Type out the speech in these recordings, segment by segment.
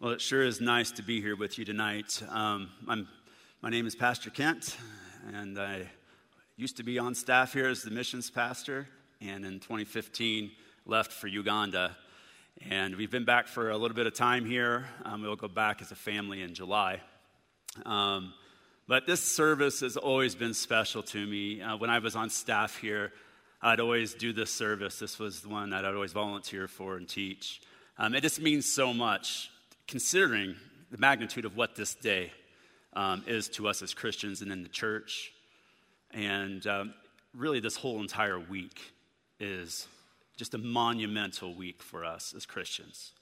Well, it sure is nice to be here with you tonight. Um, my name is Pastor Kent, and I used to be on staff here as the missions pastor, and in 2015 left for Uganda. And we've been back for a little bit of time here. Um, we'll go back as a family in July. Um, but this service has always been special to me. Uh, when I was on staff here, I'd always do this service. This was the one that I'd always volunteer for and teach. Um, it just means so much considering the magnitude of what this day um, is to us as Christians and in the church. And um, really, this whole entire week is just a monumental week for us as Christians.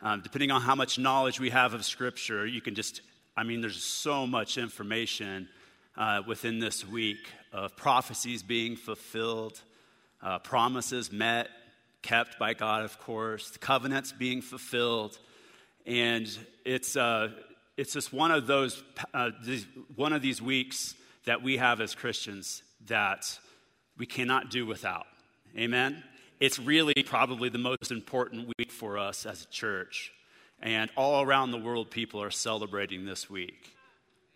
Um, depending on how much knowledge we have of Scripture, you can just, I mean, there's so much information uh, within this week of prophecies being fulfilled, uh, promises met, kept by God, of course, covenants being fulfilled, and it's, uh, it's just one of those, uh, these, one of these weeks that we have as Christians that we cannot do without. Amen? It's really probably the most important week for us as a church. And all around the world, people are celebrating this week.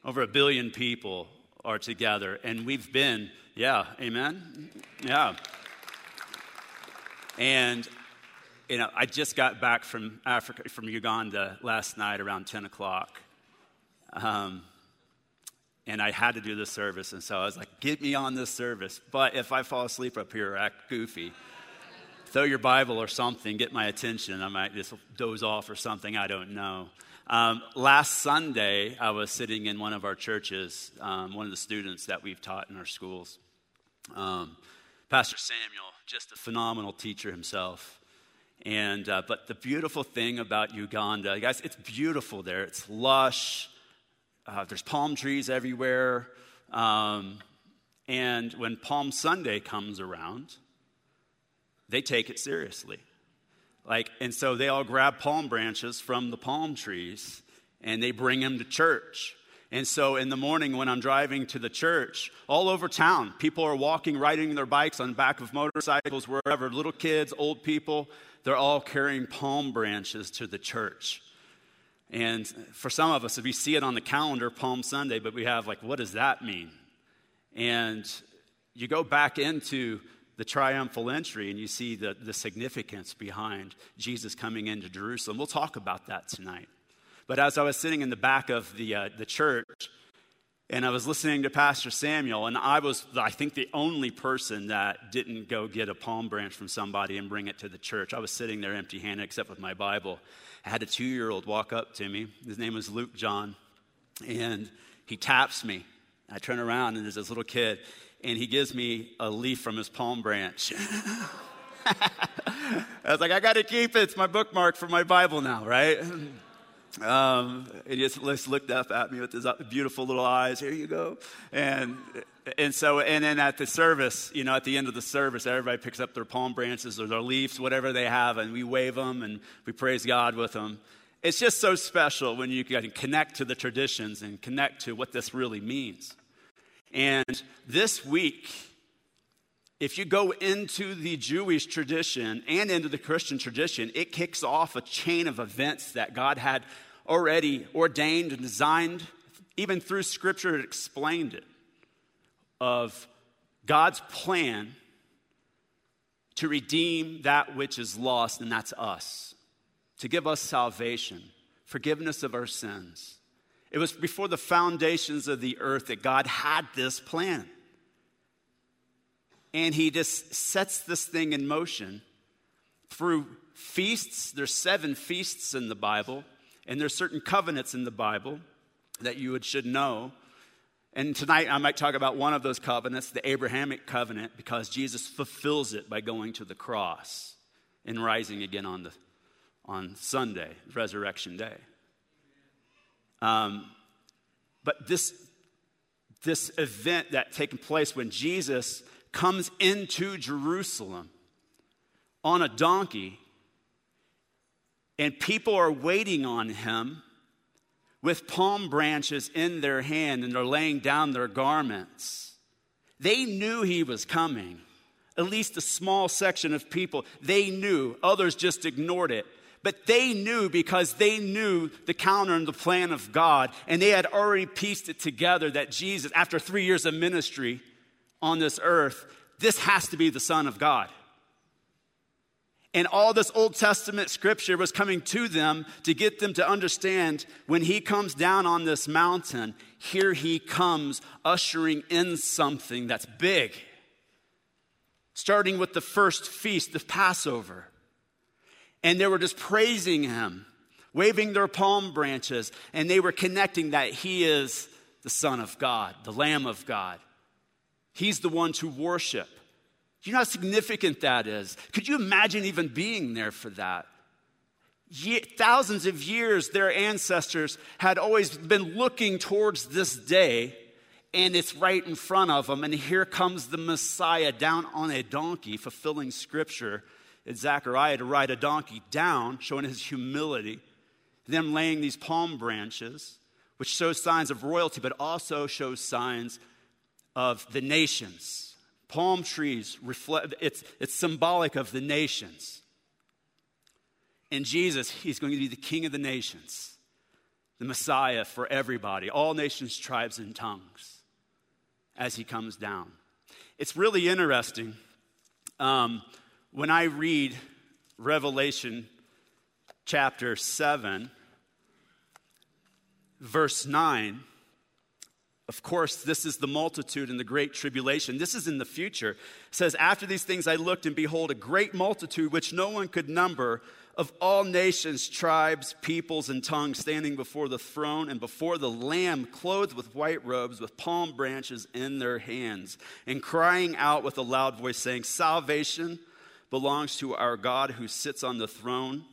Over a billion people are together, and we've been, yeah, amen? Yeah. And you know, I just got back from Africa, from Uganda last night around 10 o'clock. Um, and I had to do this service, and so I was like, get me on this service. But if I fall asleep up here act goofy, throw your Bible or something, get my attention. I might just doze off or something, I don't know. Um, last Sunday, I was sitting in one of our churches, um, one of the students that we've taught in our schools. Um, Pastor Samuel, just a phenomenal teacher himself. And, uh, but the beautiful thing about Uganda, guys, it's beautiful there. It's lush. Uh, there's palm trees everywhere. Um, and when Palm Sunday comes around, they take it seriously. Like, and so they all grab palm branches from the palm trees and they bring them to church. And so in the morning when I'm driving to the church, all over town, people are walking, riding their bikes on back of motorcycles, wherever, little kids, old people they're all carrying palm branches to the church. And for some of us, if we see it on the calendar, Palm Sunday, but we have like, what does that mean? And you go back into the triumphal entry and you see the, the significance behind Jesus coming into Jerusalem. We'll talk about that tonight. But as I was sitting in the back of the, uh, the church, and I was listening to Pastor Samuel, and I was, I think, the only person that didn't go get a palm branch from somebody and bring it to the church. I was sitting there empty handed, except with my Bible. I had a two year old walk up to me. His name was Luke John, and he taps me. I turn around, and there's this little kid, and he gives me a leaf from his palm branch. I was like, I got to keep it. It's my bookmark for my Bible now, right? Um, he just looked up at me with his beautiful little eyes. Here you go. And, and so, and then at the service, you know, at the end of the service, everybody picks up their palm branches or their leaves, whatever they have, and we wave them and we praise God with them. It's just so special when you can connect to the traditions and connect to what this really means. And this week, if you go into the Jewish tradition and into the Christian tradition, it kicks off a chain of events that God had already ordained and designed, even through Scripture, it explained it, of God's plan to redeem that which is lost, and that's us, to give us salvation, forgiveness of our sins. It was before the foundations of the earth that God had this plan and he just sets this thing in motion through feasts. There's seven feasts in the Bible, and there's certain covenants in the Bible that you should know. And tonight I might talk about one of those covenants, the Abrahamic covenant, because Jesus fulfills it by going to the cross and rising again on, the, on Sunday, Resurrection Day. Um, but this, this event that taken place when Jesus comes into Jerusalem on a donkey, and people are waiting on him with palm branches in their hand and they're laying down their garments. They knew he was coming. At least a small section of people, they knew. Others just ignored it. But they knew because they knew the counter and the plan of God, and they had already pieced it together that Jesus, after three years of ministry on this earth, this has to be the Son of God. And all this Old Testament scripture was coming to them to get them to understand when he comes down on this mountain, here he comes ushering in something that's big. Starting with the first feast, the Passover. And they were just praising him, waving their palm branches, and they were connecting that he is the Son of God, the Lamb of God. He's the one to worship. Do you know how significant that is? Could you imagine even being there for that? Ye- thousands of years, their ancestors had always been looking towards this day, and it's right in front of them. And here comes the Messiah down on a donkey, fulfilling scripture in Zechariah to ride a donkey down, showing his humility. Them laying these palm branches, which shows signs of royalty, but also shows signs of the nations Palm trees reflect, it's, it's symbolic of the nations. And Jesus, he's going to be the king of the nations, the Messiah for everybody, all nations, tribes, and tongues, as he comes down. It's really interesting um, when I read Revelation chapter 7, verse 9 of course, this is the multitude in the great tribulation. This is in the future. It says, After these things I looked, and behold, a great multitude which no one could number of all nations, tribes, peoples, and tongues standing before the throne and before the Lamb, clothed with white robes, with palm branches in their hands, and crying out with a loud voice, saying, Salvation belongs to our God who sits on the throne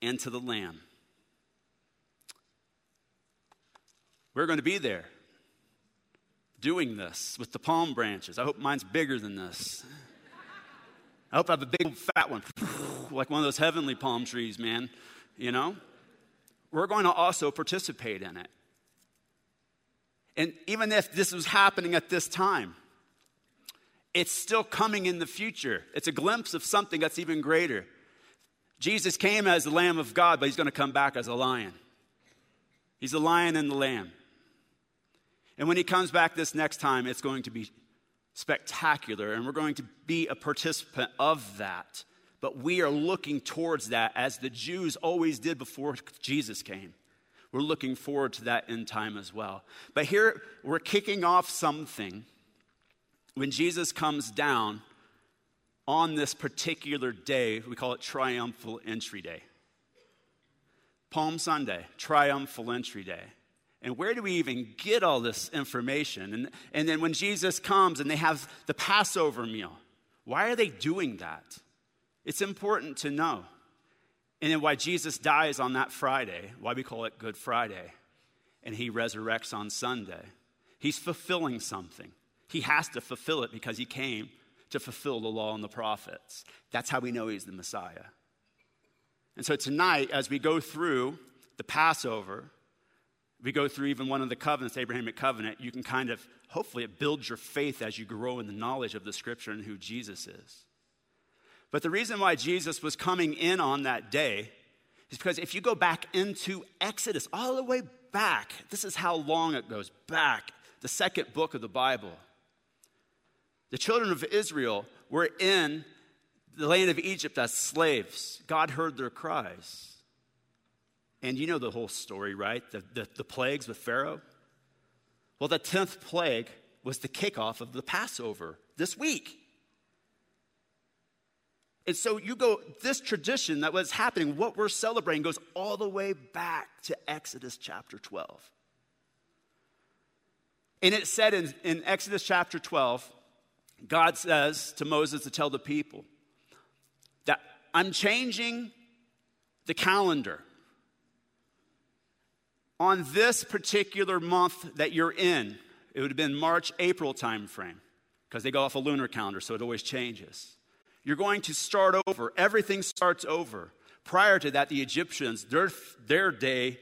and to the Lamb. We're going to be there doing this with the palm branches. I hope mine's bigger than this. I hope I have a big fat one, like one of those heavenly palm trees, man. You know? We're going to also participate in it. And even if this was happening at this time, it's still coming in the future. It's a glimpse of something that's even greater. Jesus came as the Lamb of God, but he's going to come back as a lion. He's the lion and the lamb. And when he comes back this next time, it's going to be spectacular, and we're going to be a participant of that. But we are looking towards that as the Jews always did before Jesus came. We're looking forward to that in time as well. But here we're kicking off something when Jesus comes down on this particular day. We call it Triumphal Entry Day. Palm Sunday, Triumphal Entry Day. And where do we even get all this information? And, and then when Jesus comes and they have the Passover meal, why are they doing that? It's important to know. And then why Jesus dies on that Friday, why we call it Good Friday, and he resurrects on Sunday. He's fulfilling something. He has to fulfill it because he came to fulfill the law and the prophets. That's how we know he's the Messiah. And so tonight, as we go through the Passover, we go through even one of the covenants, Abrahamic covenant, you can kind of, hopefully, it builds your faith as you grow in the knowledge of the scripture and who Jesus is. But the reason why Jesus was coming in on that day is because if you go back into Exodus, all the way back, this is how long it goes back, the second book of the Bible. The children of Israel were in the land of Egypt as slaves. God heard their cries. And you know the whole story, right? The, the, the plagues with Pharaoh. Well, the 10th plague was the kickoff of the Passover this week. And so you go, this tradition that was happening, what we're celebrating, goes all the way back to Exodus chapter 12. And it said in, in Exodus chapter 12, God says to Moses to tell the people that I'm changing the calendar on this particular month that you're in, it would have been March, April timeframe, because they go off a lunar calendar, so it always changes. You're going to start over. Everything starts over. Prior to that, the Egyptians, their, their day,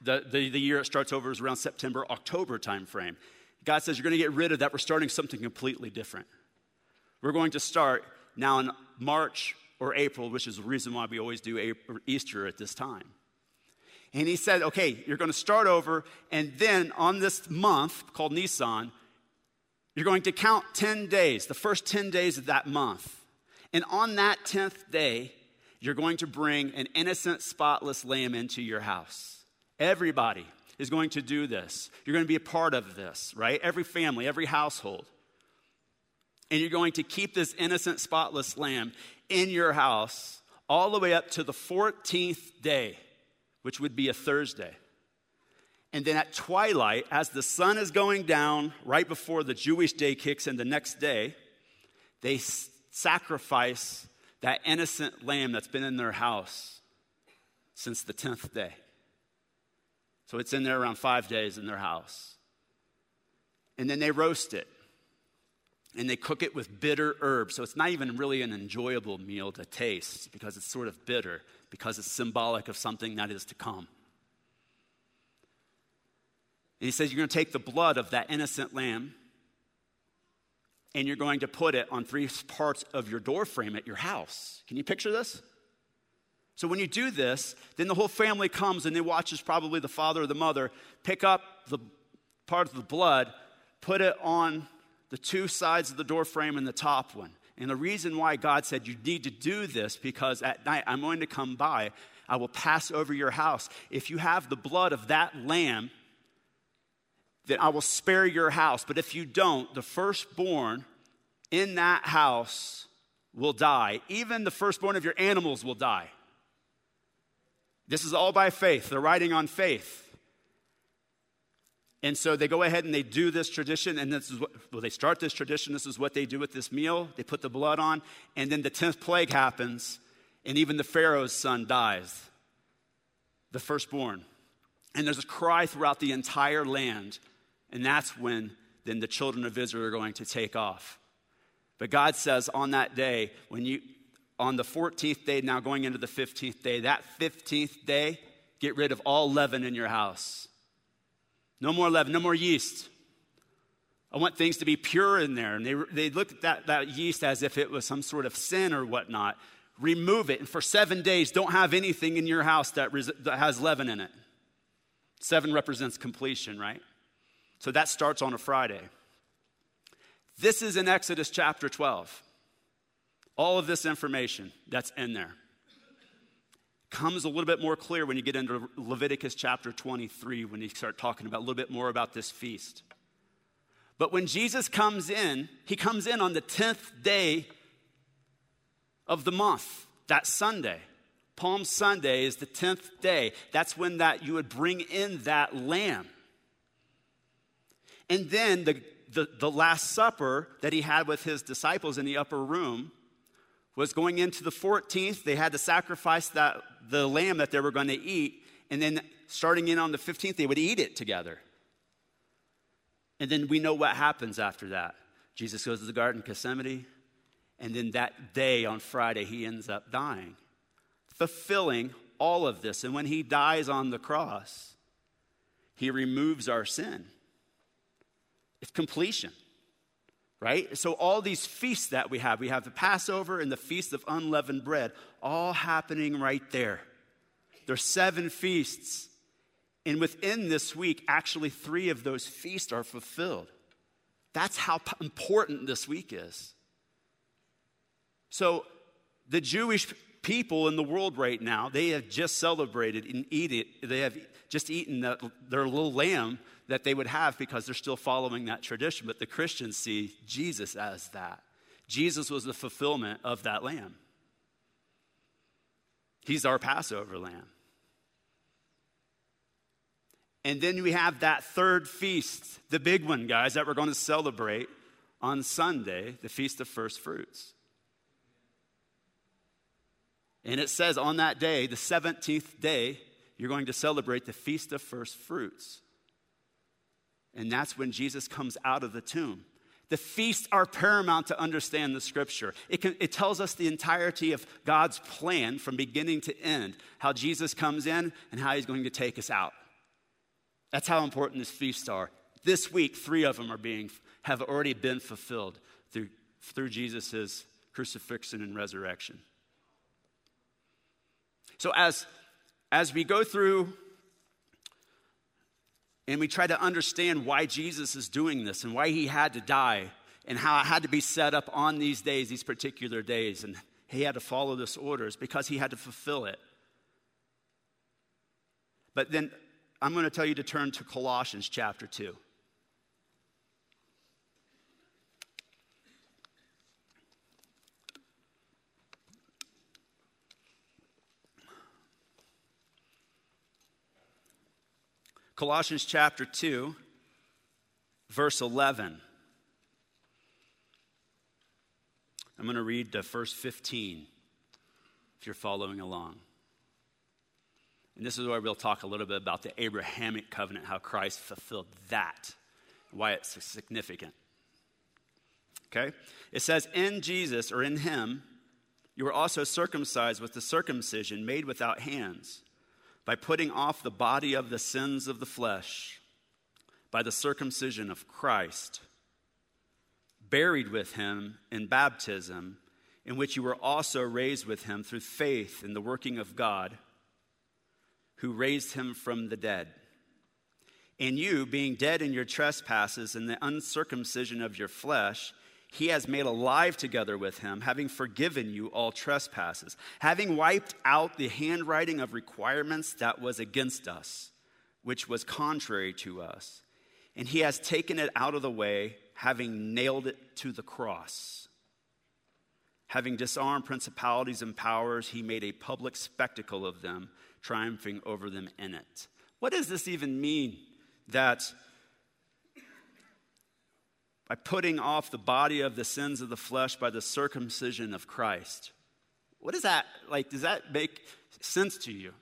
the, the, the year it starts over is around September, October timeframe. God says, You're going to get rid of that. We're starting something completely different. We're going to start now in March, or April, which is the reason why we always do Easter at this time. And he said, okay, you're going to start over, and then on this month called Nisan, you're going to count 10 days, the first 10 days of that month. And on that 10th day, you're going to bring an innocent, spotless lamb into your house. Everybody is going to do this. You're going to be a part of this, right? Every family, every household. And you're going to keep this innocent, spotless lamb in your house all the way up to the 14th day, which would be a Thursday. And then at twilight, as the sun is going down, right before the Jewish day kicks in the next day, they sacrifice that innocent lamb that's been in their house since the 10th day. So it's in there around five days in their house. And then they roast it and they cook it with bitter herbs. So it's not even really an enjoyable meal to taste because it's sort of bitter, because it's symbolic of something that is to come. And he says, You're going to take the blood of that innocent lamb and you're going to put it on three parts of your door frame at your house. Can you picture this? So when you do this, then the whole family comes and they watches probably the father or the mother pick up the part of the blood, put it on the two sides of the door frame and the top one. And the reason why God said you need to do this because at night I'm going to come by, I will pass over your house. If you have the blood of that lamb, then I will spare your house. But if you don't, the firstborn in that house will die. Even the firstborn of your animals will die. This is all by faith. They're riding on faith. And so they go ahead and they do this tradition, and this is what, well, they start this tradition. This is what they do with this meal. They put the blood on, and then the 10th plague happens, and even the Pharaoh's son dies, the firstborn. And there's a cry throughout the entire land, and that's when then the children of Israel are going to take off. But God says on that day, when you, on the 14th day, now going into the 15th day, that 15th day, get rid of all leaven in your house. No more leaven, no more yeast. I want things to be pure in there. And they, they looked at that, that yeast as if it was some sort of sin or whatnot. Remove it. And for seven days, don't have anything in your house that, res- that has leaven in it. Seven represents completion, right? So that starts on a Friday. This is in Exodus chapter 12. All of this information that's in there comes a little bit more clear when you get into Leviticus chapter 23, when you start talking about a little bit more about this feast. But when Jesus comes in, he comes in on the 10th day of the month, that Sunday. Palm Sunday is the 10th day. That's when that you would bring in that lamb. And then the, the, the Last Supper that he had with his disciples in the upper room was going into the 14th. They had to sacrifice that, the lamb that they were going to eat. And then starting in on the 15th, they would eat it together. And then we know what happens after that. Jesus goes to the Garden of Gethsemane. And then that day on Friday, he ends up dying, fulfilling all of this. And when he dies on the cross, he removes our sin. It's completion right? So, all these feasts that we have, we have the Passover and the Feast of Unleavened Bread, all happening right there. There's seven feasts. And within this week, actually, three of those feasts are fulfilled. That's how important this week is. So, the Jewish people in the world right now, they have just celebrated and eaten, they have just eaten the, their little lamb that they would have because they're still following that tradition. But the Christians see Jesus as that. Jesus was the fulfillment of that lamb. He's our Passover lamb. And then we have that third feast, the big one, guys, that we're going to celebrate on Sunday, the Feast of First Fruits. And it says on that day, the 17th day, you're going to celebrate the Feast of First Fruits. And that's when Jesus comes out of the tomb. The feasts are paramount to understand the scripture. It, can, it tells us the entirety of God's plan from beginning to end, how Jesus comes in and how he's going to take us out. That's how important these feasts are. This week, three of them are being, have already been fulfilled through, through Jesus' crucifixion and resurrection. So as, as we go through and we try to understand why Jesus is doing this and why he had to die and how it had to be set up on these days, these particular days, and he had to follow this orders because he had to fulfill it. But then I'm going to tell you to turn to Colossians chapter 2. Colossians chapter 2, verse 11. I'm going to read the first 15 if you're following along. And this is where we'll talk a little bit about the Abrahamic covenant, how Christ fulfilled that, why it's significant. Okay? It says, In Jesus, or in Him, you were also circumcised with the circumcision made without hands by putting off the body of the sins of the flesh by the circumcision of Christ, buried with him in baptism, in which you were also raised with him through faith in the working of God, who raised him from the dead. And you, being dead in your trespasses and the uncircumcision of your flesh, he has made alive together with him, having forgiven you all trespasses, having wiped out the handwriting of requirements that was against us, which was contrary to us. And he has taken it out of the way, having nailed it to the cross. Having disarmed principalities and powers, he made a public spectacle of them, triumphing over them in it. What does this even mean? That by putting off the body of the sins of the flesh by the circumcision of Christ. What is that like? Does that make sense to you?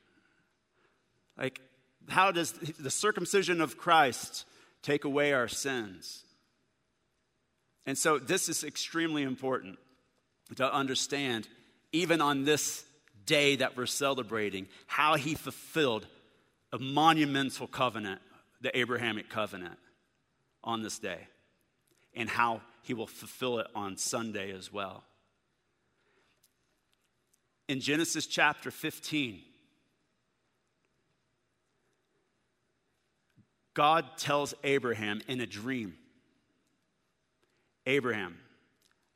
Like, how does the circumcision of Christ take away our sins? And so, this is extremely important to understand, even on this day that we're celebrating, how he fulfilled a monumental covenant, the Abrahamic covenant, on this day and how he will fulfill it on Sunday as well. In Genesis chapter 15, God tells Abraham in a dream Abraham,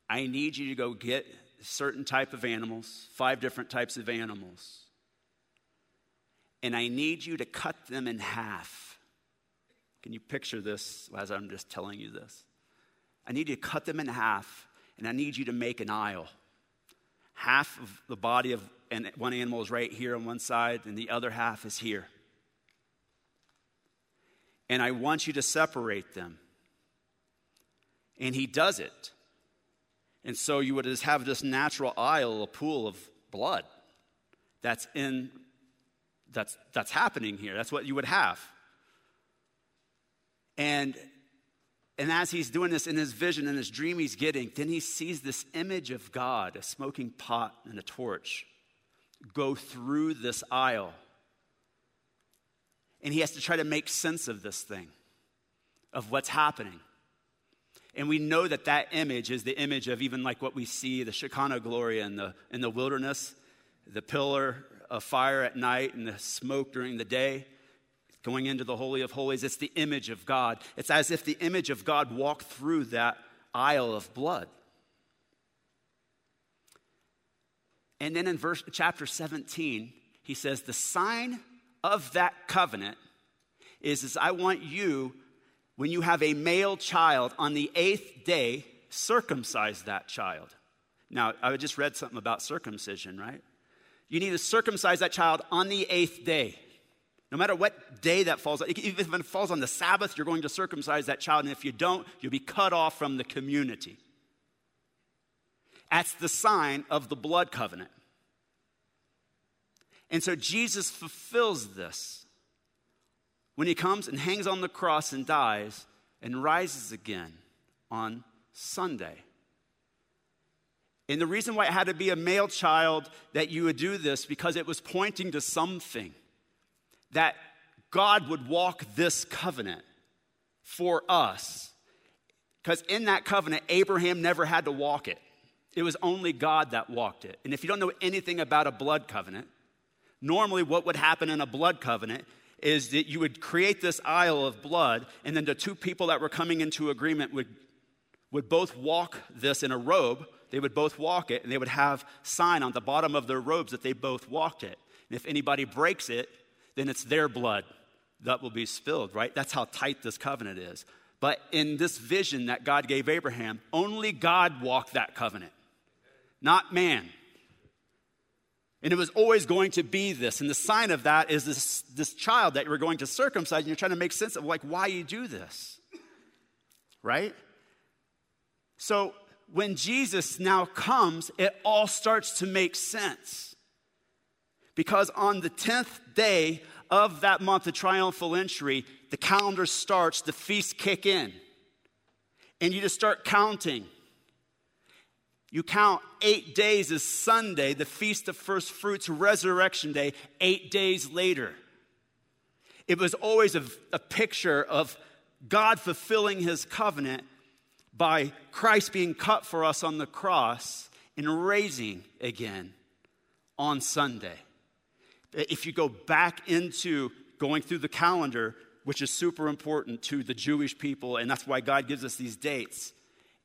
I need you to go get certain type of animals, five different types of animals. And I need you to cut them in half. Can you picture this as I'm just telling you this? I need you to cut them in half, and I need you to make an aisle. Half of the body of and one animal is right here on one side, and the other half is here. And I want you to separate them. And he does it. And so you would just have this natural aisle, a pool of blood that's in that's that's happening here. That's what you would have. And and as he's doing this in his vision, in his dream he's getting, then he sees this image of God, a smoking pot and a torch, go through this aisle. And he has to try to make sense of this thing, of what's happening. And we know that that image is the image of even like what we see, the Shekinah glory in the, in the wilderness, the pillar of fire at night and the smoke during the day going into the Holy of Holies. It's the image of God. It's as if the image of God walked through that aisle of blood. And then in verse chapter 17, he says, The sign of that covenant is, is I want you, when you have a male child on the eighth day, circumcise that child. Now, I just read something about circumcision, right? You need to circumcise that child on the eighth day. No matter what day that falls, even if it falls on the Sabbath, you're going to circumcise that child. And if you don't, you'll be cut off from the community. That's the sign of the blood covenant. And so Jesus fulfills this when he comes and hangs on the cross and dies and rises again on Sunday. And the reason why it had to be a male child that you would do this because it was pointing to something that God would walk this covenant for us. Because in that covenant, Abraham never had to walk it, it was only God that walked it. And if you don't know anything about a blood covenant, Normally, what would happen in a blood covenant is that you would create this aisle of blood, and then the two people that were coming into agreement would, would both walk this in a robe. They would both walk it, and they would have sign on the bottom of their robes that they both walked it. And if anybody breaks it, then it's their blood that will be spilled, right? That's how tight this covenant is. But in this vision that God gave Abraham, only God walked that covenant, not man. And it was always going to be this. And the sign of that is this, this child that you're going to circumcise, and you're trying to make sense of like why you do this. Right? So when Jesus now comes, it all starts to make sense. Because on the 10th day of that month, the triumphal entry, the calendar starts, the feasts kick in. And you just start counting. You count eight days as Sunday, the Feast of First Fruits, Resurrection Day, eight days later. It was always a, a picture of God fulfilling his covenant by Christ being cut for us on the cross and raising again on Sunday. Uh, if you go back into going through the calendar, which is super important to the Jewish people, and that's why God gives us these dates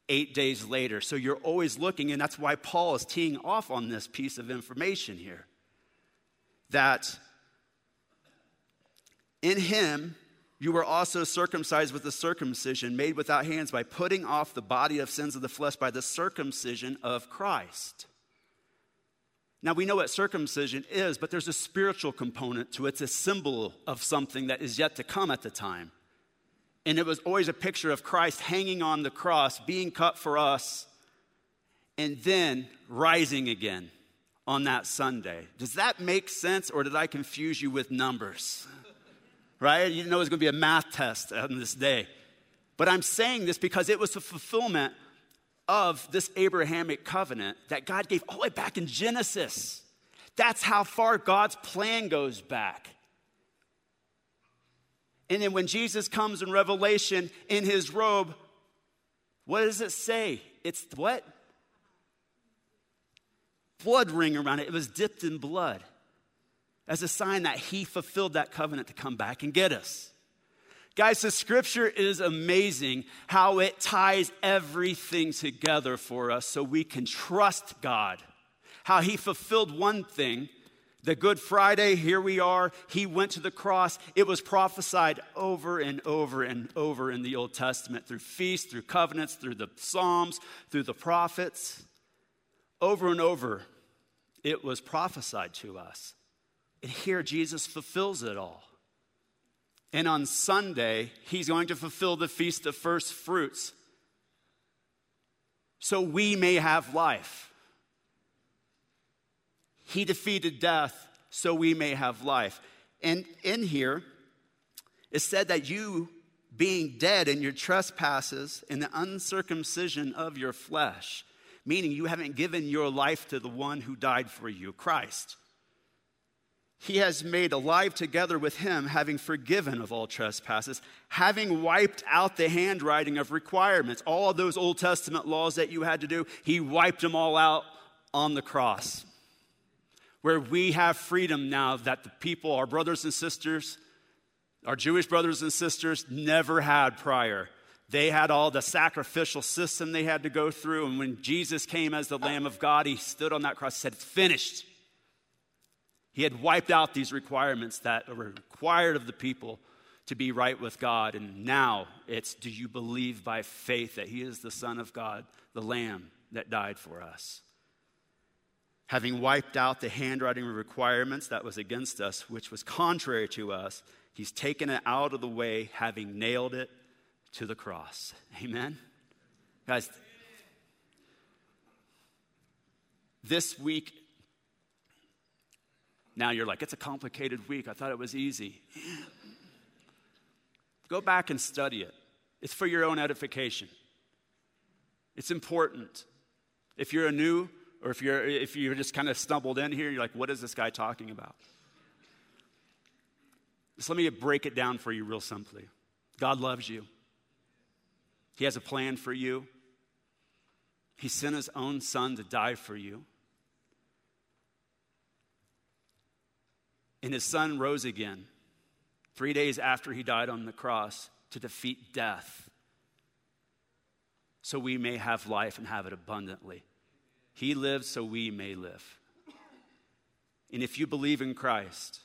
eight days later. So you're always looking, and that's why Paul is teeing off on this piece of information here. That in him you were also circumcised with the circumcision made without hands by putting off the body of sins of the flesh by the circumcision of Christ. Now we know what circumcision is, but there's a spiritual component to it. It's a symbol of something that is yet to come at the time. And it was always a picture of Christ hanging on the cross, being cut for us, and then rising again on that Sunday. Does that make sense, or did I confuse you with numbers? Right? You didn't know it was going to be a math test on this day. But I'm saying this because it was a fulfillment of this Abrahamic covenant that God gave all the way back in Genesis. That's how far God's plan goes back. And then when Jesus comes in Revelation in his robe, what does it say? It's what? Blood ring around it. It was dipped in blood as a sign that he fulfilled that covenant to come back and get us. Guys, the scripture is amazing how it ties everything together for us so we can trust God. How he fulfilled one thing the Good Friday, here we are. He went to the cross. It was prophesied over and over and over in the Old Testament through feasts, through covenants, through the Psalms, through the prophets. Over and over, it was prophesied to us. And here, Jesus fulfills it all. And on Sunday, he's going to fulfill the Feast of First Fruits so we may have life. He defeated death so we may have life. And in here, it said that you, being dead in your trespasses and the uncircumcision of your flesh, meaning you haven't given your life to the one who died for you, Christ. He has made alive together with him, having forgiven of all trespasses, having wiped out the handwriting of requirements. All of those Old Testament laws that you had to do, he wiped them all out on the cross where we have freedom now that the people, our brothers and sisters, our Jewish brothers and sisters, never had prior. They had all the sacrificial system they had to go through. And when Jesus came as the Lamb of God, he stood on that cross and said, It's finished. He had wiped out these requirements that were required of the people to be right with God. And now it's do you believe by faith that He is the Son of God, the Lamb that died for us? having wiped out the handwriting requirements that was against us, which was contrary to us, he's taken it out of the way, having nailed it to the cross. Amen? Guys, this week, now you're like, it's a complicated week. I thought it was easy. Go back and study it. It's for your own edification. It's important. If you're a new or if you're, if you're just kind of stumbled in here, you're like, what is this guy talking about? Just let me break it down for you real simply. God loves you, He has a plan for you. He sent His own Son to die for you. And his son rose again three days after he died on the cross to defeat death so we may have life and have it abundantly. He lived so we may live. And if you believe in Christ,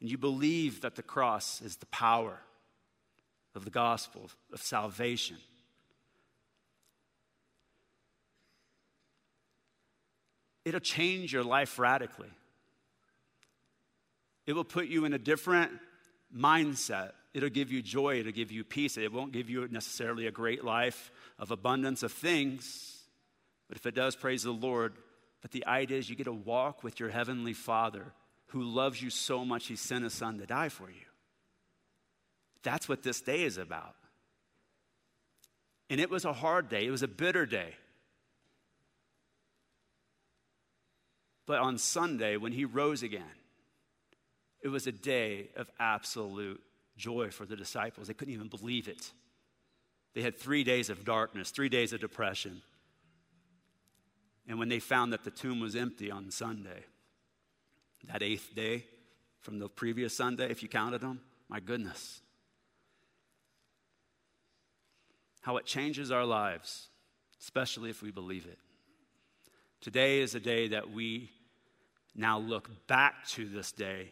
and you believe that the cross is the power of the gospel of salvation, it'll change your life radically. It will put you in a different mindset. It'll give you joy. It'll give you peace. It won't give you necessarily a great life of abundance of things. But if it does, praise the Lord. But the idea is you get to walk with your heavenly Father who loves you so much, he sent his son to die for you. That's what this day is about. And it was a hard day, it was a bitter day. But on Sunday, when he rose again, it was a day of absolute joy for the disciples. They couldn't even believe it. They had three days of darkness, three days of depression. And when they found that the tomb was empty on Sunday, that eighth day from the previous Sunday, if you counted them, my goodness. How it changes our lives, especially if we believe it. Today is a day that we now look back to this day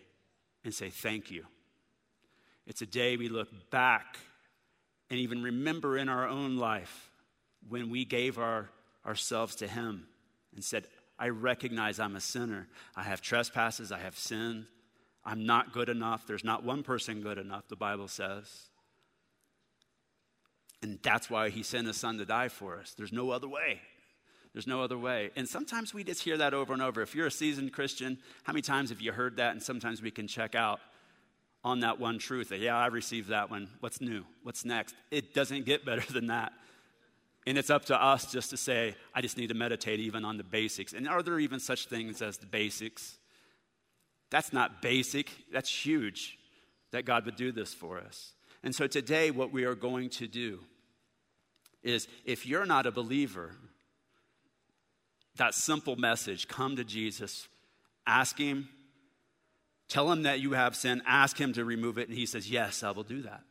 and say thank you. It's a day we look back and even remember in our own life when we gave our, ourselves to Him and said, I recognize I'm a sinner. I have trespasses. I have sinned. I'm not good enough. There's not one person good enough, the Bible says. And that's why he sent his son to die for us. There's no other way. There's no other way. And sometimes we just hear that over and over. If you're a seasoned Christian, how many times have you heard that? And sometimes we can check out on that one truth that, yeah, I received that one. What's new? What's next? It doesn't get better than that. And it's up to us just to say, I just need to meditate even on the basics. And are there even such things as the basics? That's not basic, that's huge that God would do this for us. And so today, what we are going to do is if you're not a believer, that simple message come to Jesus, ask Him, tell Him that you have sin, ask Him to remove it, and He says, Yes, I will do that.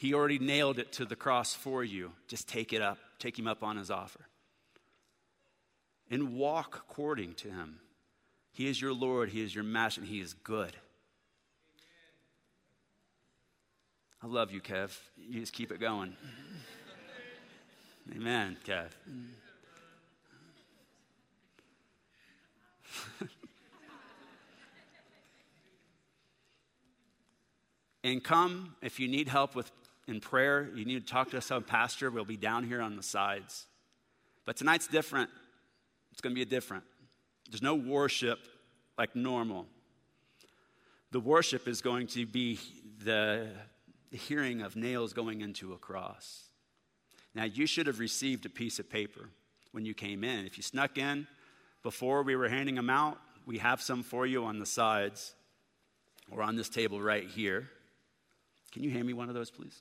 He already nailed it to the cross for you. Just take it up, take him up on his offer. And walk according to him. He is your Lord, he is your master, and he is good. I love you, Kev. You just keep it going. Amen, Kev. and come if you need help with in prayer, you need to talk to some pastor. We'll be down here on the sides. But tonight's different. It's going to be different. There's no worship like normal. The worship is going to be the hearing of nails going into a cross. Now, you should have received a piece of paper when you came in. If you snuck in before we were handing them out, we have some for you on the sides or on this table right here. Can you hand me one of those, please?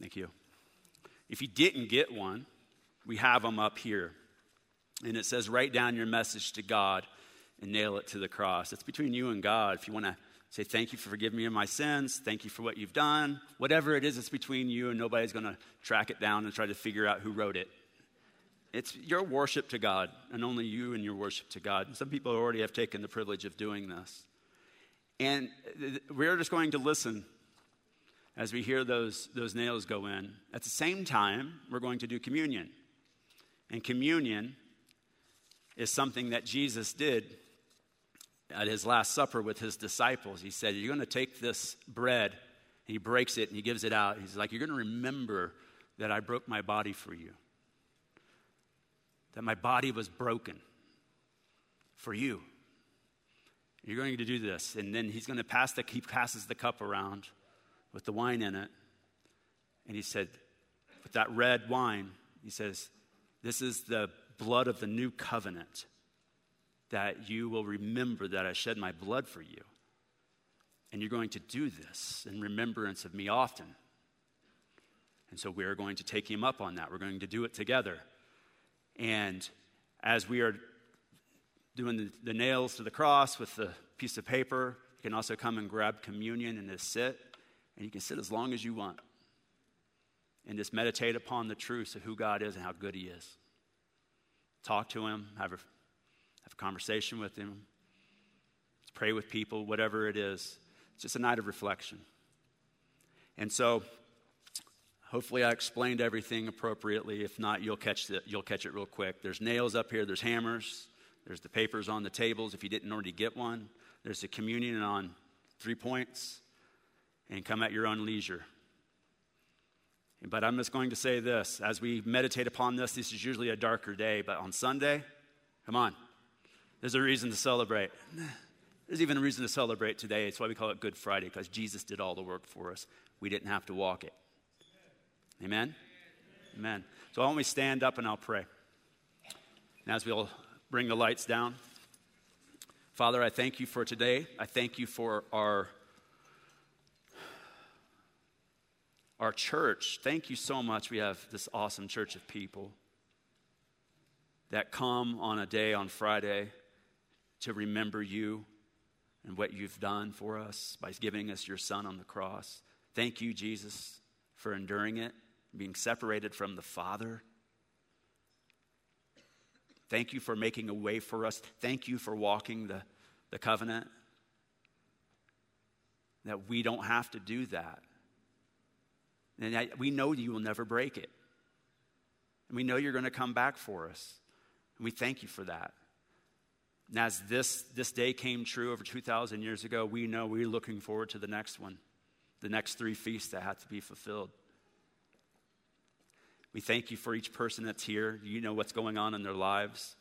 Thank you. If you didn't get one, we have them up here. And it says, write down your message to God and nail it to the cross. It's between you and God. If you want to say, thank you for forgiving me of my sins, thank you for what you've done, whatever it is, it's between you and nobody's going to track it down and try to figure out who wrote it. It's your worship to God, and only you and your worship to God. And some people already have taken the privilege of doing this. And we're just going to listen as we hear those, those nails go in. At the same time, we're going to do communion. And communion is something that Jesus did at his Last Supper with his disciples. He said, You're going to take this bread, and he breaks it and he gives it out. He's like, You're going to remember that I broke my body for you, that my body was broken for you. You're going to do this. And then he's going to pass the, he passes the cup around with the wine in it. And he said, with that red wine, he says, This is the blood of the new covenant that you will remember that I shed my blood for you. And you're going to do this in remembrance of me often. And so we're going to take him up on that. We're going to do it together. And as we are doing the, the nails to the cross with the piece of paper, you can also come and grab communion and just sit. And you can sit as long as you want and just meditate upon the truths of who God is and how good He is. Talk to Him, have a, have a conversation with Him, pray with people, whatever it is. It's just a night of reflection. And so, hopefully, I explained everything appropriately. If not, you'll catch, the, you'll catch it real quick. There's nails up here, there's hammers, there's the papers on the tables if you didn't already get one, there's the communion on three points, and come at your own leisure. But I'm just going to say this as we meditate upon this, this is usually a darker day, but on Sunday, come on, there's a reason to celebrate. There's even a reason to celebrate today. It's why we call it Good Friday, because Jesus did all the work for us. We didn't have to walk it. Amen? Amen. So why don't we stand up and I'll pray. And as we'll bring the lights down, Father, I thank you for today. I thank you for our our church. Thank you so much. We have this awesome church of people that come on a day on Friday to remember you and what you've done for us by giving us your son on the cross. Thank you, Jesus, for enduring it, being separated from the Father. Thank you for making a way for us. Thank you for walking the, the covenant. That we don't have to do that. And we know you will never break it. And we know you're going to come back for us. And we thank you for that. And as this, this day came true over 2,000 years ago, we know we're looking forward to the next one, the next three feasts that have to be fulfilled. We thank you for each person that's here. You know what's going on in their lives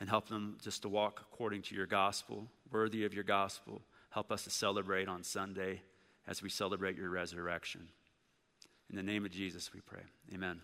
and help them just to walk according to your gospel, worthy of your gospel. Help us to celebrate on Sunday as we celebrate your resurrection. In the name of Jesus, we pray. Amen.